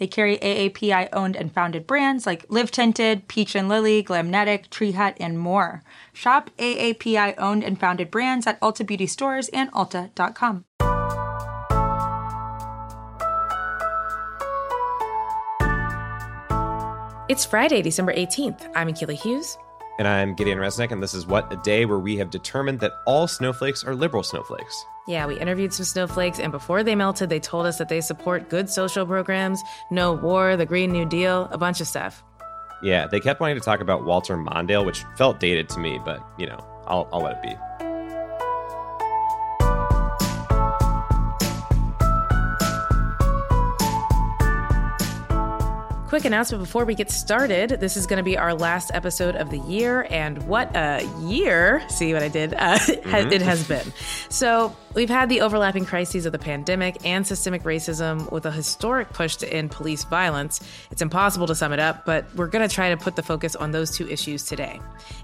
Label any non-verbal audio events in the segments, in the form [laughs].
They carry AAPI owned and founded brands like Live Tinted, Peach and Lily, Glamnetic, Tree Hut, and more. Shop AAPI owned and founded brands at Ulta Beauty stores and Ulta.com. It's Friday, December 18th. I'm Akilah Hughes. And I'm Gideon Resnick, and this is What a Day, where we have determined that all snowflakes are liberal snowflakes. Yeah, we interviewed some snowflakes, and before they melted, they told us that they support good social programs, no war, the Green New Deal, a bunch of stuff. Yeah, they kept wanting to talk about Walter Mondale, which felt dated to me, but, you know, I'll, I'll let it be. Quick announcement before we get started. This is going to be our last episode of the year, and what a year! See what I did? [laughs] Uh, mm-hmm. It has been. So, we've had the overlapping crises of the pandemic and systemic racism with a historic push to end police violence. It's impossible to sum it up, but we're going to try to put the focus on those two issues today.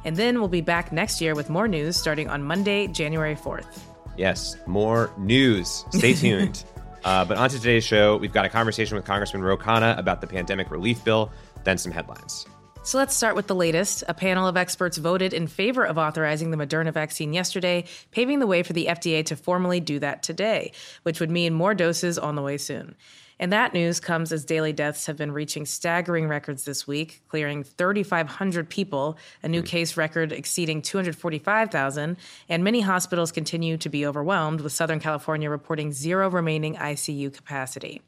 And then we'll be back next year with more news starting on Monday, January 4th. Yes, more news. Stay [laughs] tuned. Uh, but on to today's show, we've got a conversation with Congressman Ro Khanna about the pandemic relief bill, then some headlines. So let's start with the latest. A panel of experts voted in favor of authorizing the Moderna vaccine yesterday, paving the way for the FDA to formally do that today, which would mean more doses on the way soon. And that news comes as daily deaths have been reaching staggering records this week, clearing 3,500 people, a new hmm. case record exceeding 245,000. And many hospitals continue to be overwhelmed, with Southern California reporting zero remaining ICU capacity.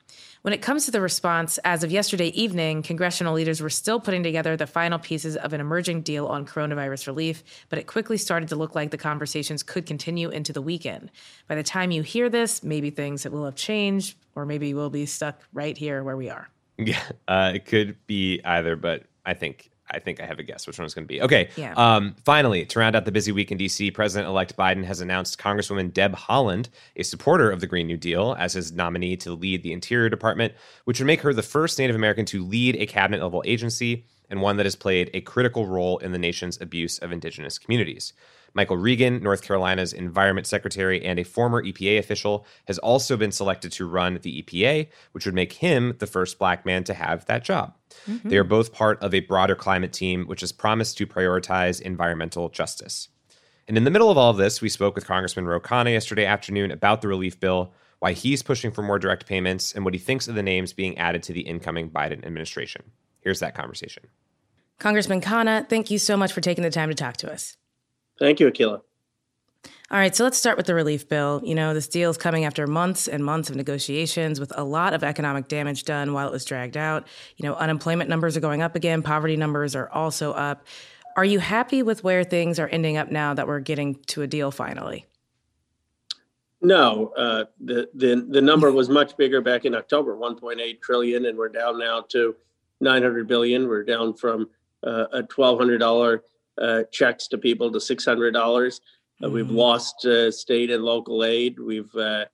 When it comes to the response, as of yesterday evening, congressional leaders were still putting together the final pieces of an emerging deal on coronavirus relief, but it quickly started to look like the conversations could continue into the weekend. By the time you hear this, maybe things will have changed, or maybe we'll be stuck right here where we are. Yeah, uh, it could be either, but I think I think I have a guess which one it's going to be. Okay. Yeah. Um, finally, to round out the busy week in D.C., President elect Biden has announced Congresswoman Deb Haaland, a supporter of the Green New Deal, as his nominee to lead the Interior Department, which would make her the first Native American to lead a cabinet level agency and one that has played a critical role in the nation's abuse of indigenous communities. Michael Regan, North Carolina's Environment Secretary and a former EPA official, has also been selected to run the EPA, which would make him the first black man to have that job. Mm-hmm. They are both part of a broader climate team, which has promised to prioritize environmental justice. And in the middle of all of this, we spoke with Congressman Ro Khanna yesterday afternoon about the relief bill, why he's pushing for more direct payments, and what he thinks of the names being added to the incoming Biden administration. Here's that conversation. Congressman Khanna, thank you so much for taking the time to talk to us. Thank you, Akilah. All right, so let's start with the relief bill. You know, this deal is coming after months and months of negotiations with a lot of economic damage done while it was dragged out. You know, unemployment numbers are going up again, poverty numbers are also up. Are you happy with where things are ending up now that we're getting to a deal finally? No, uh, the, the the number was much bigger back in October, 1.8 trillion, and we're down now to 900 billion. We're down from uh, a $1,200 uh, checks to people to six hundred dollars. Uh, mm-hmm. We've lost uh, state and local aid. We've uh,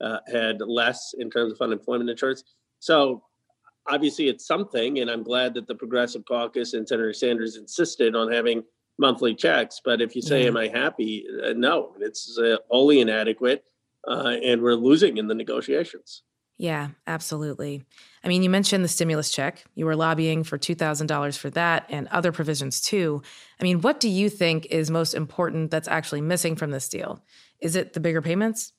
uh, had less in terms of unemployment insurance. So obviously, it's something, and I'm glad that the Progressive Caucus and Senator Sanders insisted on having monthly checks. But if you say, "Am I happy?" no, it's wholly inadequate, and we're losing in the negotiations. Yeah, absolutely. I mean, you mentioned the stimulus check. You were lobbying for $2,000 for that and other provisions too. I mean, what do you think is most important that's actually missing from this deal? Is it the bigger payments?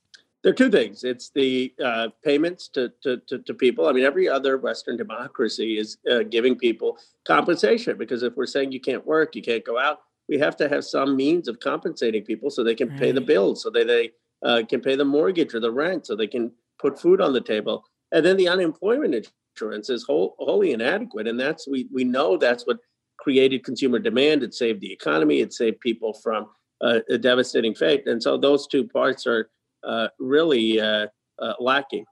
There are two things. It's the uh, payments to, to, to, to, people. I mean, every other Western democracy is uh, giving people compensation because if we're saying you can't work, you can't go out, we have to have some means of compensating people so they can right. pay the bills, so they, they uh, can pay the mortgage or the rent, so they can put food on the table. And then the unemployment insurance is whole, wholly inadequate. And that's, we, we know that's what created consumer demand. It saved the economy, it saved people from uh, a devastating fate. And so those two parts are uh, really uh, uh lacking.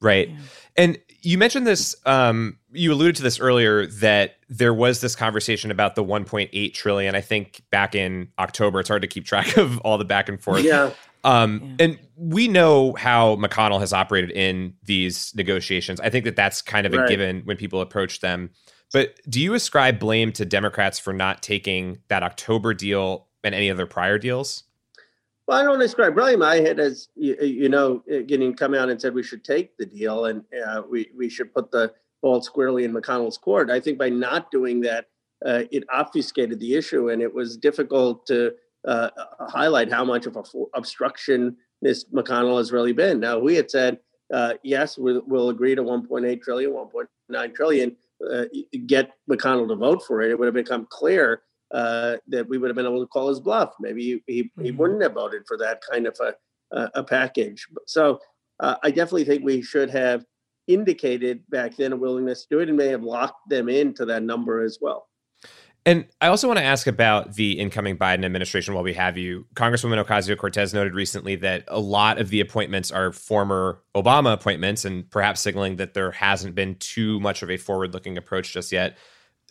Right. Yeah. And you mentioned this, um, you alluded to this earlier that there was this conversation about the 1.8 trillion. I think back in October, it's hard to keep track [laughs] of all the back and forth. Yeah. Um, yeah. And we know how McConnell has operated in these negotiations. I think that that's kind of a given when people approach them. But do you ascribe blame to Democrats for not taking that October deal and any other prior deals? Well, I don't ascribe blame. I had, as you, you know, uh, getting come out and said we should take the deal and uh, we we should put the ball squarely in McConnell's court. I think by not doing that, uh, it obfuscated the issue, and it was difficult to uh, highlight how much of a obstruction this McConnell has really been. Now, we had said uh, yes, we'll, we'll, agree to 1.8 trillion, 1.9 trillion. Uh, get McConnell to vote for it. It would have become clear uh, that we would have been able to call his bluff. Maybe he, he, mm-hmm. he wouldn't have voted for that kind of a, a, a package. So uh, I definitely think we should have indicated back then a willingness to do it and may have locked them into that number as well. And I also want to ask about the incoming Biden administration while we have you. Congresswoman Ocasio Cortez noted recently that a lot of the appointments are former Obama appointments and perhaps signaling that there hasn't been too much of a forward looking approach just yet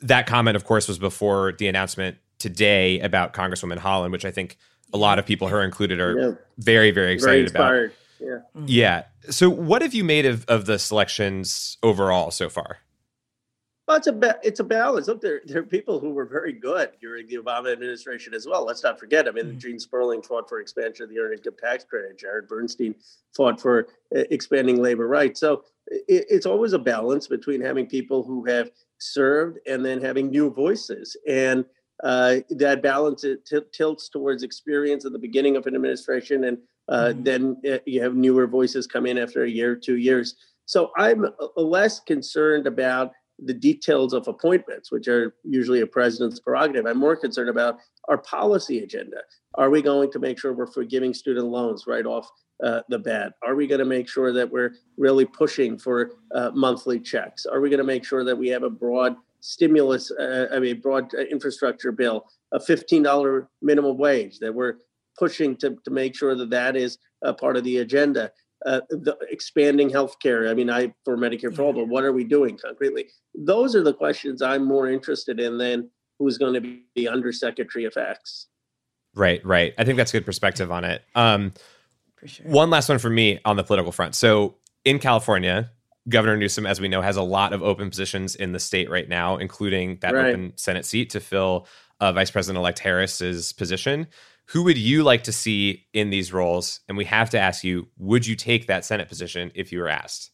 that comment, of course, was before the announcement today about Congresswoman Haaland, which I think a lot of people, her included, are yeah. very, very excited very about. Yeah. Yeah. So, what have you made of, of the selections overall so far? Well, it's a ba- it's a balance. Look, there there are people who were very good during the Obama administration as well. Let's not forget. I mean, mm-hmm. Gene Sperling fought for expansion of the earned income tax credit. Jared Bernstein fought for uh, expanding labor rights. So it, it's always a balance between having people who have served and then having new voices. And uh, that balance it t- tilts towards experience at the beginning of an administration, and uh, mm-hmm. then uh, you have newer voices come in after a year, two years. So I'm less concerned about the details of appointments, which are usually a president's prerogative. I'm more concerned about our policy agenda. Are we going to make sure we're forgiving student loans right off uh, the bat? Are we going to make sure that we're really pushing for uh, monthly checks? Are we going to make sure that we have a broad stimulus, uh, I mean, broad uh, infrastructure bill, a $15 minimum wage, that we're pushing to, to make sure that that is a part of the agenda? Uh, the expanding healthcare. I mean, I for Medicare for all, but what are we doing concretely? Those are the questions I'm more interested in than who's going to be the undersecretary of X. Right, right. I think that's a good perspective on it. Um, sure. One last one for me on the political front. So in California, Governor Newsom, as we know, has a lot of open positions in the state right now, including that right. open Senate seat to fill uh, Vice President elect Harris's position. Who would you like to see in these roles? And we have to ask you, would you take that Senate position if you were asked?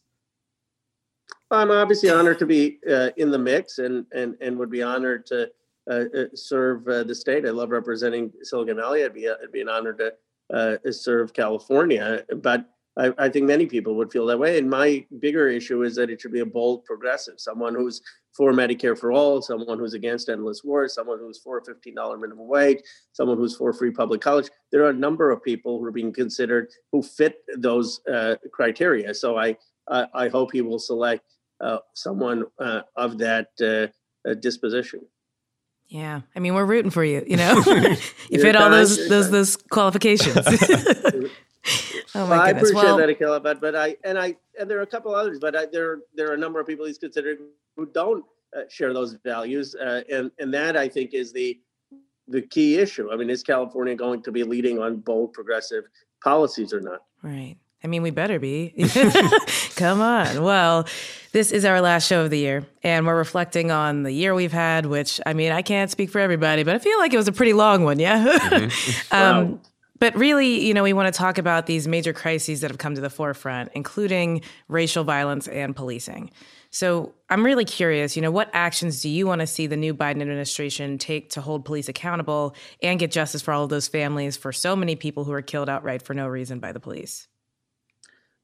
I'm obviously honored to be uh, in the mix and, and, and would be honored to uh, uh serve uh, the state. I love representing Silicon Valley. It'd be, it'd be an honor to uh, serve California. But I, I, think many people would feel that way. And my bigger issue is that it should be a bold progressive, someone who's for Medicare for all, someone who's against endless wars, someone who's for a $15 minimum wage, someone who's for free public college. There are a number of people who are being considered who fit those uh, criteria. So I, I, I, hope he will select uh, someone uh, of that uh, uh, disposition. Yeah, I mean, we're rooting for you. You know, [laughs] you fit all those those those qualifications. [laughs] [laughs] Oh well, I appreciate well, that, Akilah, but but I and I and there are a couple others, but I, there there are a number of people he's considered who don't uh, share those values, uh, and and that I think is the the key issue. I mean, is California going to be leading on bold progressive policies or not? Right. I mean, we better be. [laughs] Come on. Well, this is our last show of the year, and we're reflecting on the year we've had, which, I mean, I can't speak for everybody, but I feel like it was a pretty long one, yeah? Mm-hmm. [laughs] um, wow. But really, you know, we want to talk about these major crises that have come to the forefront, including racial violence and policing. So I'm really curious, you know, what actions do you want to see the new Biden administration take to hold police accountable and get justice for all of those families for so many people who are killed outright for no reason by the police?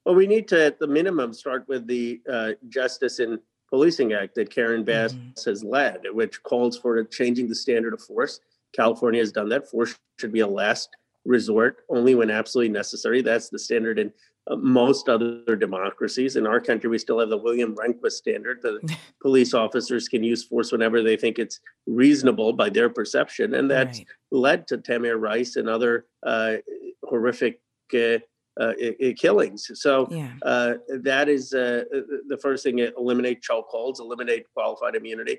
Well, we need to, at the minimum, start with the uh, Justice in Policing Act that Karen Bass mm-hmm. has led, which calls for changing the standard of force. California has done that. Force should be a last resort only when absolutely necessary. That's the standard in uh, most other democracies. In our country, we still have the William Rehnquist standard. The [laughs] police officers can use force whenever they think it's reasonable by their perception. And that's right. led to Tamir Rice and other uh, horrific uh, uh, killings. So yeah. uh, that is uh, the first thing: eliminate chokeholds, eliminate qualified immunity,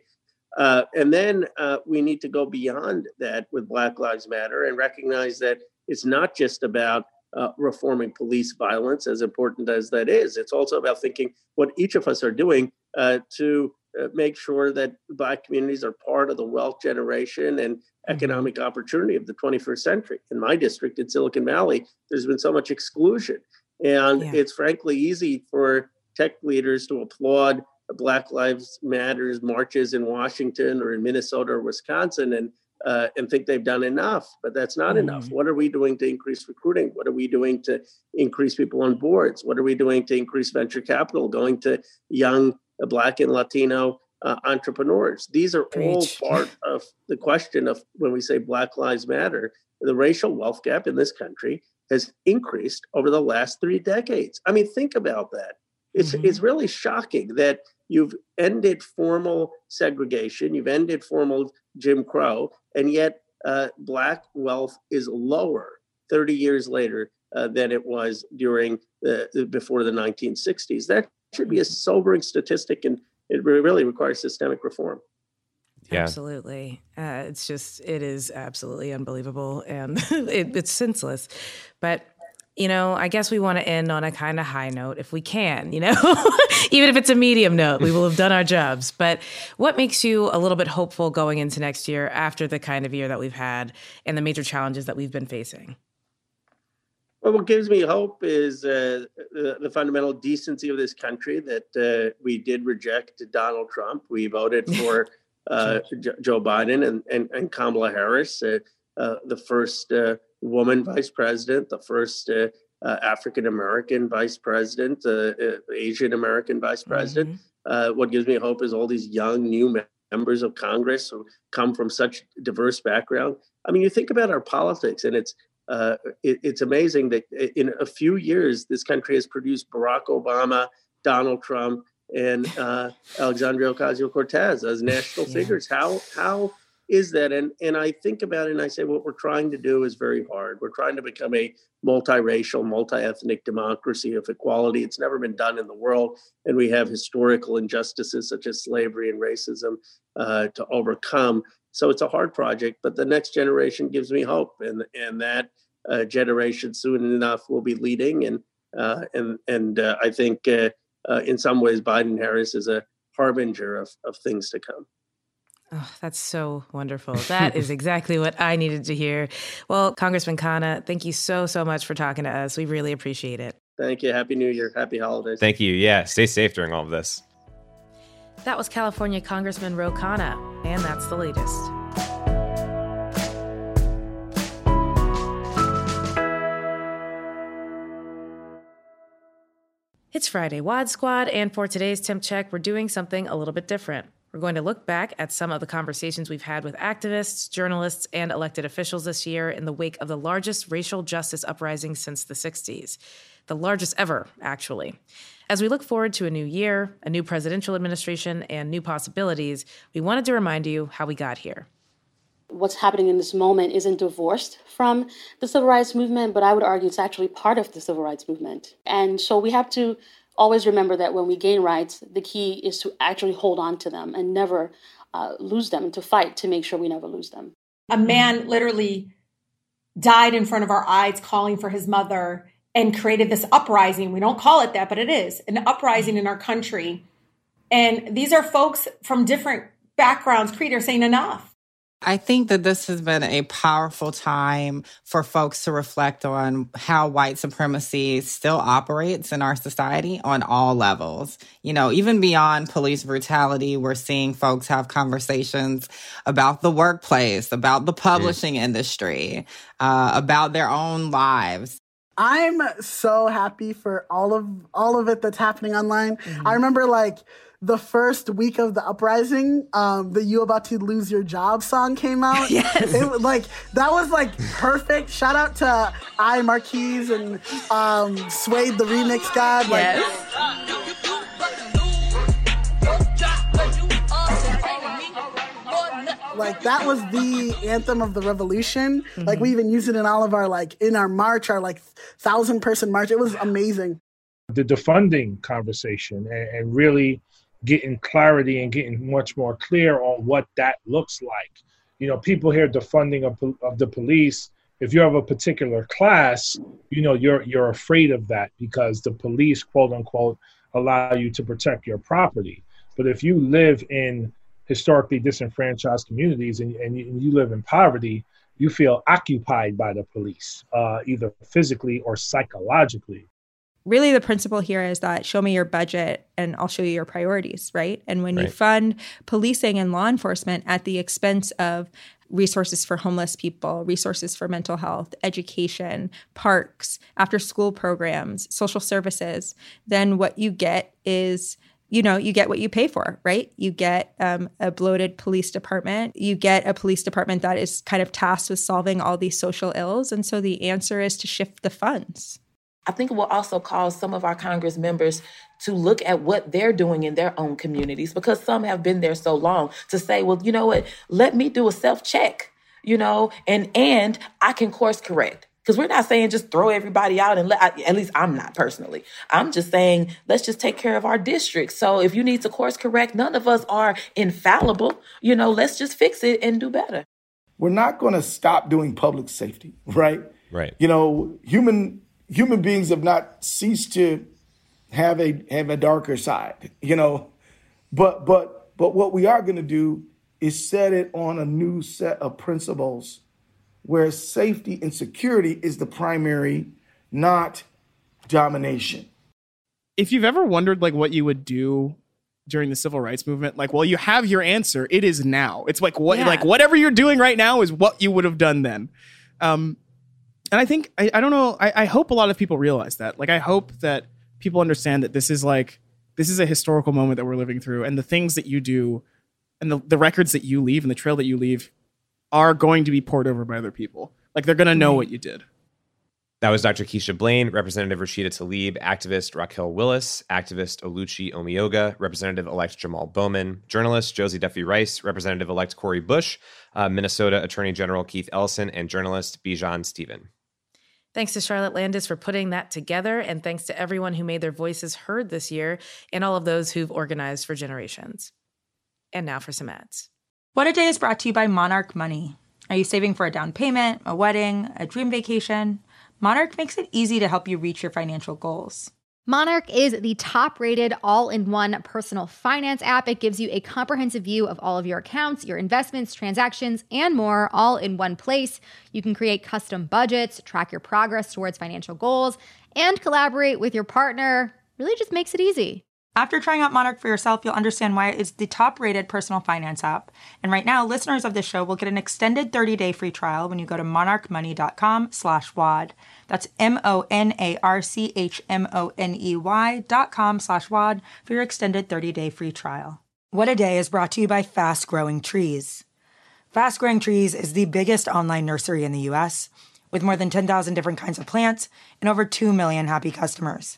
uh, and then uh, we need to go beyond that with Black Lives Matter and recognize that it's not just about uh, reforming police violence, as important as that is. It's also about thinking what each of us are doing to make sure that Black communities are part of the wealth generation and Mm-hmm. economic opportunity of the 21st century. In my district in Silicon Valley, there's been so much exclusion. And yeah. it's frankly easy for tech leaders to applaud Black Lives Matters marches in Washington or in Minnesota or Wisconsin and uh, and think they've done enough, but that's not mm. enough. What are we doing to increase recruiting? What are we doing to increase people on boards? What are we doing to increase venture capital going to young Black and Latino uh, entrepreneurs. These are Preach. all [laughs] part of the question of when we say Black Lives Matter, the racial wealth gap in this country has increased over the last three decades. I mean, think about that. It's mm-hmm. it's really shocking that you've ended formal segregation, you've ended formal Jim Crow, and yet uh, black wealth is lower 30 years later uh, than it was during the before the 1960s. That should be a sobering statistic and it really requires systemic reform. Yeah. Absolutely. Uh, it's just, it is absolutely unbelievable and [laughs] it, it's senseless. But, you know, I guess we want to end on a kind of high note if we can, you know, [laughs] even if it's a medium note, we will have done our jobs. But what makes you a little bit hopeful going into next year after the kind of year that we've had and the major challenges that we've been facing? Well, what gives me hope is uh, the, the, fundamental decency of this country that uh, we did reject Donald Trump. We voted [laughs] for uh, Joe Biden and, and, and Kamala Harris, uh, uh, the first uh, woman vice president, the first African American vice president, Asian American vice president. Mm-hmm. what gives me hope is all these young new members of Congress who come from such diverse background. I mean, you think about our politics, and it's uh, it, it's amazing that in a few years, this country has produced Barack Obama, Donald Trump, and uh, Alexandria Ocasio Cortez as national [laughs] yeah. figures. How how is that? And and I think about it and I say what we're trying to do is very hard. We're trying to become a multiracial, multi-ethnic democracy of equality. It's never been done in the world, and we have historical injustices such as slavery and racism uh, to overcome. So it's a hard project, but the next generation gives me hope, and and that uh, generation soon enough will be leading, and uh, and and uh, I think uh, uh, in some ways Biden Harris is a harbinger of of things to come. Oh, that's so wonderful. [laughs] That is exactly what I needed to hear. Well, Congressman Khanna, thank you so, so much for talking to us. We really appreciate it. Thank you. Happy New Year. Happy holidays. Thank you. Yeah. Stay safe during all of this. That was California Congressman Ro Khanna, and that's the latest. It's Friday, WAD Squad, and for today's temp check, we're doing something a little bit different. We're going to look back at some of the conversations we've had with activists, journalists, and elected officials this year in the wake of the largest racial justice uprising since the 60s. The largest ever, actually. As we look forward to a new year, a new presidential administration, and new possibilities, we wanted to remind you how we got here. What's happening in this moment isn't divorced from the civil rights movement, but I would argue it's actually part of the civil rights movement. And so we have to always remember that when we gain rights, the key is to actually hold on to them and never uh, lose them and to fight to make sure we never lose them. A man literally died in front of our eyes calling for his mother and created this uprising. We don't call it that, but it is an uprising in our country. And these are folks from different backgrounds, creators saying enough. I think that this has been a powerful time for folks to reflect on how white supremacy still operates in our society on all levels. You know, even beyond police brutality, we're seeing folks have conversations about the workplace, about the publishing mm. industry, uh, about their own lives. I'm so happy for all of all of it that's happening online. Mm-hmm. I remember like the first week of the uprising, um, the "You About to Lose Your Job" song came out. [laughs] yes, it like that was like perfect. Shout out to iMarkkeyz and um, Suede the remix god. Like, yes. Like that was the anthem of the revolution. Mm-hmm. Like we even used it in all of our like in our march, our like thousand person march. It was amazing. The defunding conversation and, and really getting clarity and getting much more clear on what that looks like. You know, people hear defunding of, of the police. If you're of a particular class, you know you're you're afraid of that because the police, quote unquote, allow you to protect your property. But if you live in historically disenfranchised communities and, and, you, and you live in poverty, you feel occupied by the police, uh, either physically or psychologically. Really, the principle here is that show me your budget and I'll show you your priorities, right? And when right. you fund policing and law enforcement at the expense of resources for homeless people, resources for mental health, education, parks, after school programs, social services, then what you get is you know, you get what you pay for, right? You get um, a bloated police department. You get a police department that is kind of tasked with solving all these social ills. And so the answer is to shift the funds. I think it will also cause some of our Congress members to look at what they're doing in their own communities because some have been there so long to say, well, you know what, let me do a self check, you know, and and I can course correct. Because we're not saying just throw everybody out and let, at least I'm not personally. I'm just saying let's just take care of our district. So if you need to course correct, none of us are infallible. You know, let's just fix it and do better. We're not going to stop doing public safety, right? Right. You know, human human beings have not ceased to have a have a darker side, you know. But but but what we are going to do is set it on a new set of principles where safety and security is the primary, not domination. If you've ever wondered like what you would do during the civil rights movement, like well, you have your answer. It is now. It's like what yeah. like whatever you're doing right now is what you would have done then. Um, and I think I, I don't know. I, I hope a lot of people realize that. Like I hope that people understand that this is like this is a historical moment that we're living through, and the things that you do, and the, the records that you leave, and the trail that you leave, are going to be poured over by other people. Like they're going to know what you did. That was Dr. Keisha Blain, Representative Rashida Tlaib, activist Raquel Willis, activist Oluchi Omeoga, Representative elect Jamal Bowman, journalist Josie Duffy Rice, Representative elect Cori Bush, uh, Minnesota Attorney General Keith Ellison, and journalist Bijan Stephen. Thanks to Charlotte Landis for putting that together, and thanks to everyone who made their voices heard this year and all of those who've organized for generations. And now for some ads. What a Day is brought to you by Monarch Money. Are you saving for a down payment, a wedding, a dream vacation? Monarch makes it easy to help you reach your financial goals. Monarch is the top rated all in one personal finance app. It gives you a comprehensive view of all of your accounts, your investments, transactions, and more all in one place. You can create custom budgets, track your progress towards financial goals, and collaborate with your partner. Really just makes it easy. After trying out Monarch for yourself, you'll understand why it is the top rated personal finance app. And right now, listeners of this show will get an extended 30 day free trial when you go to monarchmoney.com slash WAD. That's M O N A R C H M O N E Y dot com slash WAD for your extended 30 day free trial. What a Day is brought to you by Fast Growing Trees. Fast Growing Trees is the biggest online nursery in the US with more than 10,000 different kinds of plants and over 2 million happy customers.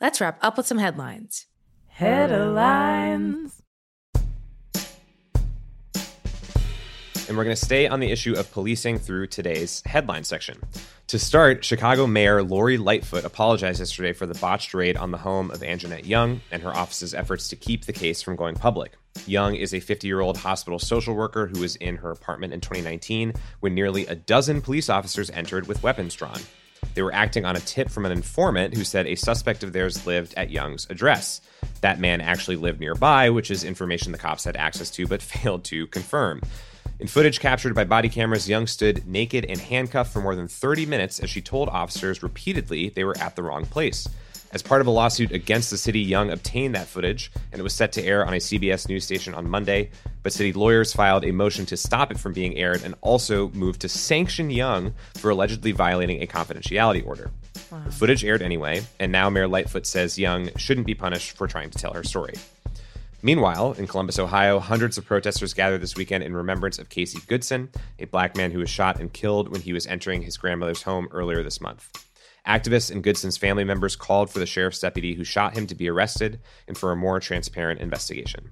Let's wrap up with some headlines. Headlines. And we're going to stay on the issue of policing through today's headline section. To start, Chicago Mayor Lori Lightfoot apologized yesterday for the botched raid on the home of Anjanette Young and her office's efforts to keep the case from going public. Young is a 50 year old hospital social worker who was in her apartment in 2019 when nearly a dozen police officers entered with weapons drawn. They were acting on a tip from an informant who said a suspect of theirs lived at Young's address. That man actually lived nearby, which is information the cops had access to but [laughs] failed to confirm. In footage captured by body cameras, Young stood naked and handcuffed for more than 30 minutes as she told officers repeatedly they were at the wrong place. As part of a lawsuit against the city, Young obtained that footage, and it was set to air on a CBS news station on Monday. But city lawyers filed a motion to stop it from being aired and also moved to sanction Young for allegedly violating a confidentiality order. Wow. The footage aired anyway, and now Mayor Lightfoot says Young shouldn't be punished for trying to tell her story. Meanwhile, in Columbus, Ohio, hundreds of protesters gathered this weekend in remembrance of Casey Goodson, a black man who was shot and killed when he was entering his grandmother's home earlier this month. Activists and Goodson's family members called for the sheriff's deputy who shot him to be arrested and for a more transparent investigation.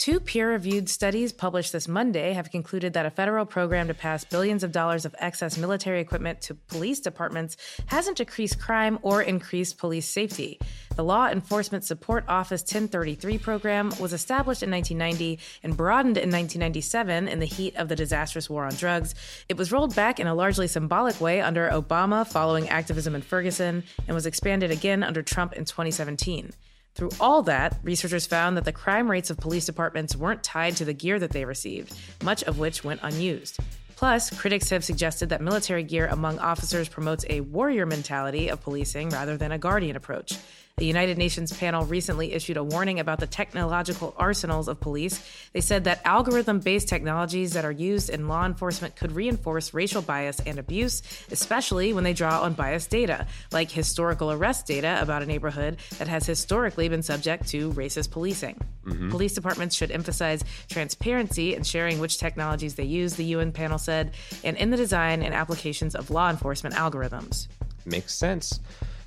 Two peer reviewed studies published this Monday have concluded that a federal program to pass billions of dollars of excess military equipment to police departments hasn't decreased crime or increased police safety. The Law Enforcement Support Office 1033 program was established in 1990 and broadened in 1997 in the heat of the disastrous war on drugs. It was rolled back in a largely symbolic way under Obama following activism in Ferguson and was expanded again under Trump in 2017. Through all that, researchers found that the crime rates of police departments weren't tied to the gear that they received, much of which went unused. Plus, critics have suggested that military gear among officers promotes a warrior mentality of policing rather than a guardian approach. The United Nations panel recently issued a warning about the technological arsenals of police. They said that algorithm based technologies that are used in law enforcement could reinforce racial bias and abuse, especially when they draw on biased data, like historical arrest data about a neighborhood that has historically been subject to racist policing. Mm-hmm. Police departments should emphasize transparency in sharing which technologies they use, the UN panel said, and in the design and applications of law enforcement algorithms. Makes sense.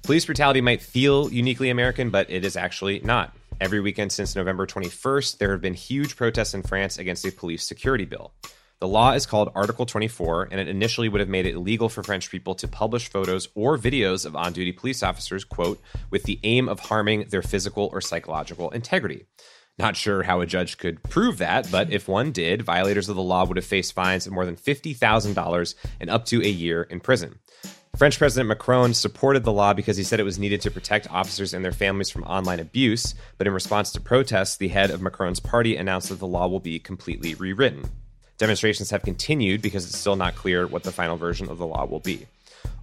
Police brutality might feel uniquely American, but it is actually not. Every weekend since November 21st, there have been huge protests in France against a police security bill. The law is called Article 24, and it initially would have made it illegal for French people to publish photos or videos of on duty police officers, quote, with the aim of harming their physical or psychological integrity. Not sure how a judge could prove that, but if one did, violators of the law would have faced fines of more than $50,000 and up to a year in prison. French President Macron supported the law because he said it was needed to protect officers and their families from online abuse, but in response to protests, the head of Macron's party announced that the law will be completely rewritten. Demonstrations have continued because it's still not clear what the final version of the law will be.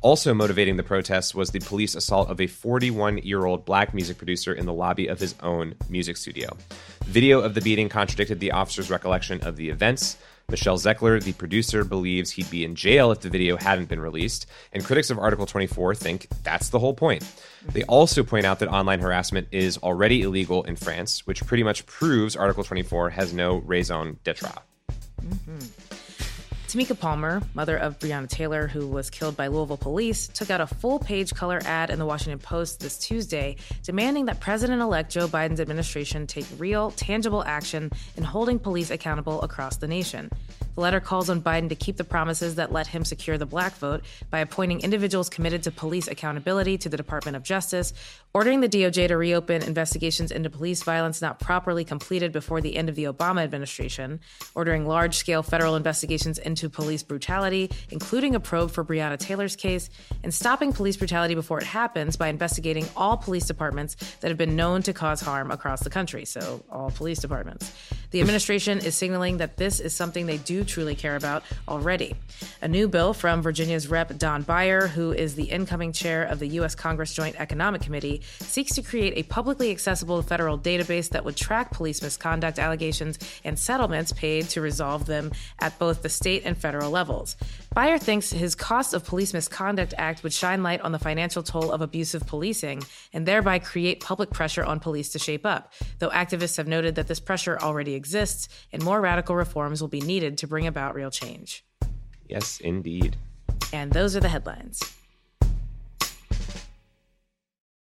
Also motivating the protests was the police assault of a 41 year old black music producer in the lobby of his own music studio. Video of the beating contradicted the officer's recollection of the events. Michel Zecler, the producer, believes he'd be in jail if the video hadn't been released, and critics of Article 24 think that's the whole point. They also point out that online harassment is already illegal in France, which pretty much proves Article 24 has no raison d'etre. Mm-hmm. Tamika Palmer, mother of Breonna Taylor, who was killed by Louisville police, took out a full page color ad in the Washington Post this Tuesday demanding that President elect Joe Biden's administration take real, tangible action in holding police accountable across the nation. The letter calls on Biden to keep the promises that let him secure the black vote by appointing individuals committed to police accountability to the Department of Justice, ordering the DOJ to reopen investigations into police violence not properly completed before the end of the Obama administration, ordering large scale federal investigations into police brutality, including a probe for Breonna Taylor's case, and stopping police brutality before it happens by investigating all police departments that have been known to cause harm across the country, so all police departments. The administration is signaling that this is something they do truly care about already. A new bill from Virginia's Rep. Don Beyer, who is the incoming chair of the U.S. Congress Joint Economic Committee, seeks to create a publicly accessible federal database that would track police misconduct allegations and settlements paid to resolve them at both the state and federal levels. Beyer thinks his Cost of Police Misconduct Act would shine light on the financial toll of abusive policing and thereby create public pressure on police to shape up, though activists have noted that this pressure already exists and more radical reforms will be needed to bring about real change. Yes, indeed. And those are the headlines.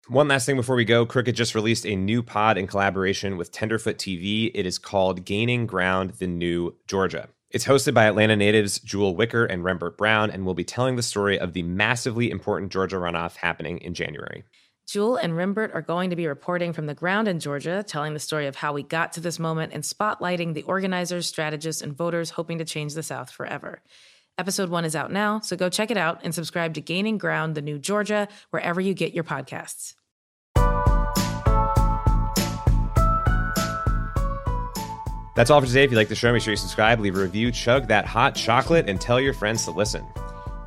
One last thing before we go Crooked just released a new pod in collaboration with Tenderfoot TV. It is called Gaining Ground The New Georgia. It's hosted by Atlanta natives Jewel Wicker and Rembert Browne and will be telling the story of the massively important Georgia runoff happening in January. Jewel and Rembert are going to be reporting from the ground in Georgia, telling the story of how we got to this moment and spotlighting the organizers, strategists, and voters hoping to change the South forever. Episode one is out now, so go check it out and subscribe to Gaining Ground, the new Georgia, wherever you get your podcasts. That's all for today. If you like the show, make sure you subscribe, leave a review, chug that hot chocolate, and tell your friends to listen.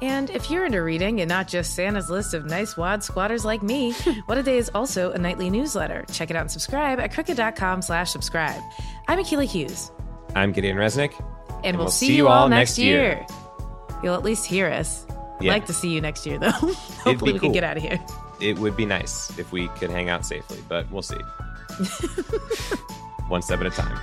And if you're into reading and not just Santa's list of nice wad squatters like me, [laughs] What a Day is also a nightly newsletter. Check it out and subscribe at crooked.com slash subscribe. I'm Akilah Hughes. I'm Gideon Resnick. And, and we'll, we'll, see, you all next year. year. You'll at least hear us. I'd yeah. like to see you next year, though. [laughs] Hopefully, we cool. can get out of here. It would be nice if we could hang out safely, but we'll see. [laughs] One step at a time.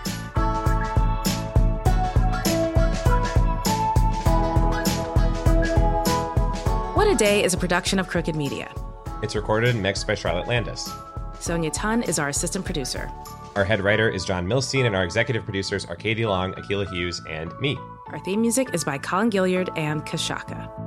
What a Day is a production of Crooked Media. It's recorded and mixed by Charlotte Landis. Sonia Tun is our assistant producer. Our head writer is John Milstein, and our executive producers are Katie Long, Akilah Hughes, and me. Our theme music is by Colin Gilliard and Kashaka.